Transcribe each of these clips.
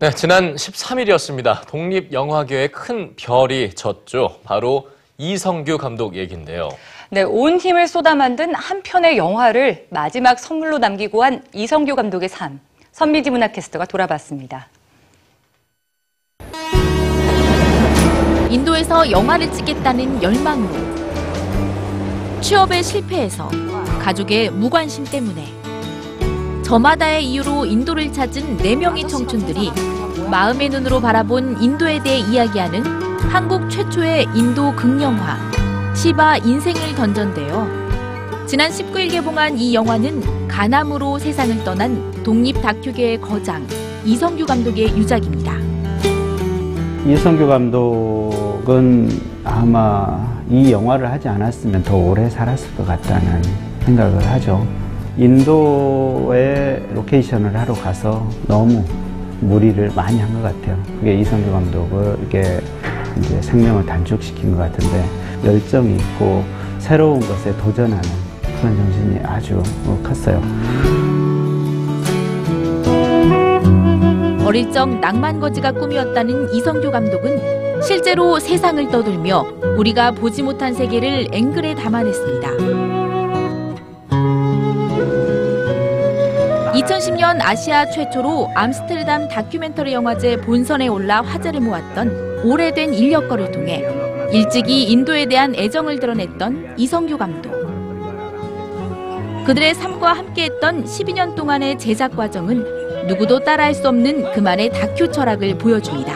네, 지난 13일이었습니다. 독립영화계에 큰 별이 졌죠. 바로 이성규 감독 얘기인데요. 네, 온 힘을 쏟아 만든 한 편의 영화를 마지막 선물로 남기고 한 이성규 감독의 삶. 선미지 문화캐스터가 돌아봤습니다. 인도에서 영화를 찍겠다는 열망으로 취업에 실패해서 가족의 무관심 때문에 저마다의 이유로 인도를 찾은 4명의 청춘들이 마음의 눈으로 바라본 인도에 대해 이야기하는 한국 최초의 인도 극영화 시바 인생을 던전데요. 지난 19일 개봉한 이 영화는 가남으로 세상을 떠난 독립 다큐계의 거장 이성규 감독의 유작입니다. 이성규 감독은 아마 이 영화를 하지 않았으면 더 오래 살았을 것 같다는 생각을 하죠. 인도에 로케이션을 하러 가서 너무 무리를 많이 한 것 같아요. 그게 이성규 감독을 이게 이제 생명을 단축시킨 것 같은데 열정이 있고 새로운 것에 도전하는 그런 정신이 아주 컸어요. 어릴 적 낭만거지가 꿈이었다는 이성규 감독은 실제로 세상을 떠돌며 우리가 보지 못한 세계를 앵글에 담아냈습니다. 2010년 아시아 최초로 암스테르담 다큐멘터리 영화제 본선에 올라 화제를 모았던 오래된 인력거를 통해 일찍이 인도에 대한 애정을 드러냈던 이성규 감독. 그들의 삶과 함께했던 12년 동안의 제작 과정은 누구도 따라할 수 없는 그만의 다큐 철학을 보여줍니다.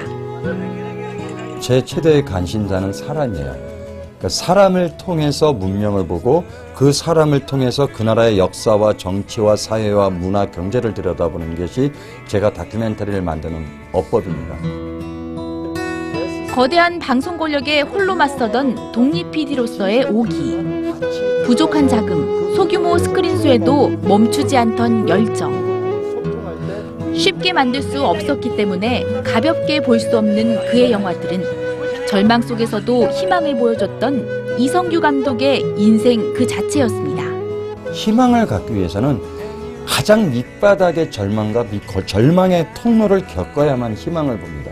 제 최대의 관심사는 사람이에요. 그러니까 사람을 통해서 문명을 보고 그 사람을 통해서 그 나라의 역사와 정치와 사회와 문화, 경제를 들여다보는 것이 제가 다큐멘터리를 만드는 어법입니다. 거대한 방송 권력에 홀로 맞서던 독립 PD로서의 오기. 부족한 자금, 소규모 스크린 수에도 멈추지 않던 열정. 쉽게 만들 수 없었기 때문에 가볍게 볼 수 없는 그의 영화들은 절망 속에서도 희망을 보여줬던 이성규 감독의 인생 그 자체였습니다. 희망을 갖기 위해서는 가장 밑바닥의 절망과 밑, 거- 절망의 통로를 겪어야만 희망을 봅니다.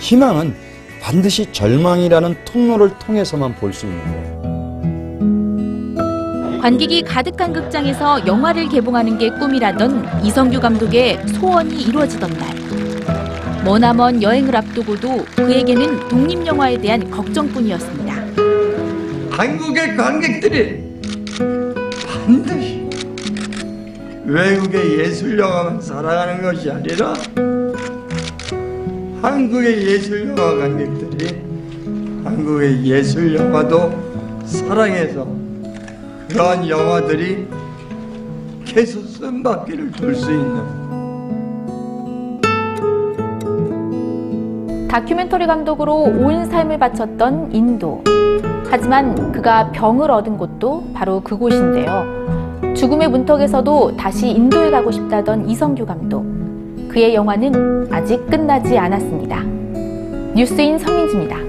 희망은 반드시 절망이라는 통로를 통해서만 볼 수 있는 거예요. 관객이 가득한 극장에서 영화를 개봉하는 게 꿈이라던 이성규 감독의 소원이 이루어지던 날. 머나먼 여행을 앞두고도 그에게는 독립영화에 대한 걱정뿐이었습니다. 한국의 관객들이 반드시 외국의 예술 영화만 사랑하는 것이 아니라 한국의 예술 영화 관객들이 한국의 예술 영화도 사랑해서 그러한 영화들이 계속 쓴바퀴를 돌 수 있는 다큐멘터리 감독으로 온 삶을 바쳤던 인도. 하지만 그가 병을 얻은 곳도 바로 그곳인데요. 죽음의 문턱에서도 다시 인도에 가고 싶다던 이성규 감독. 그의 영화는 아직 끝나지 않았습니다. 뉴스인 성민지입니다.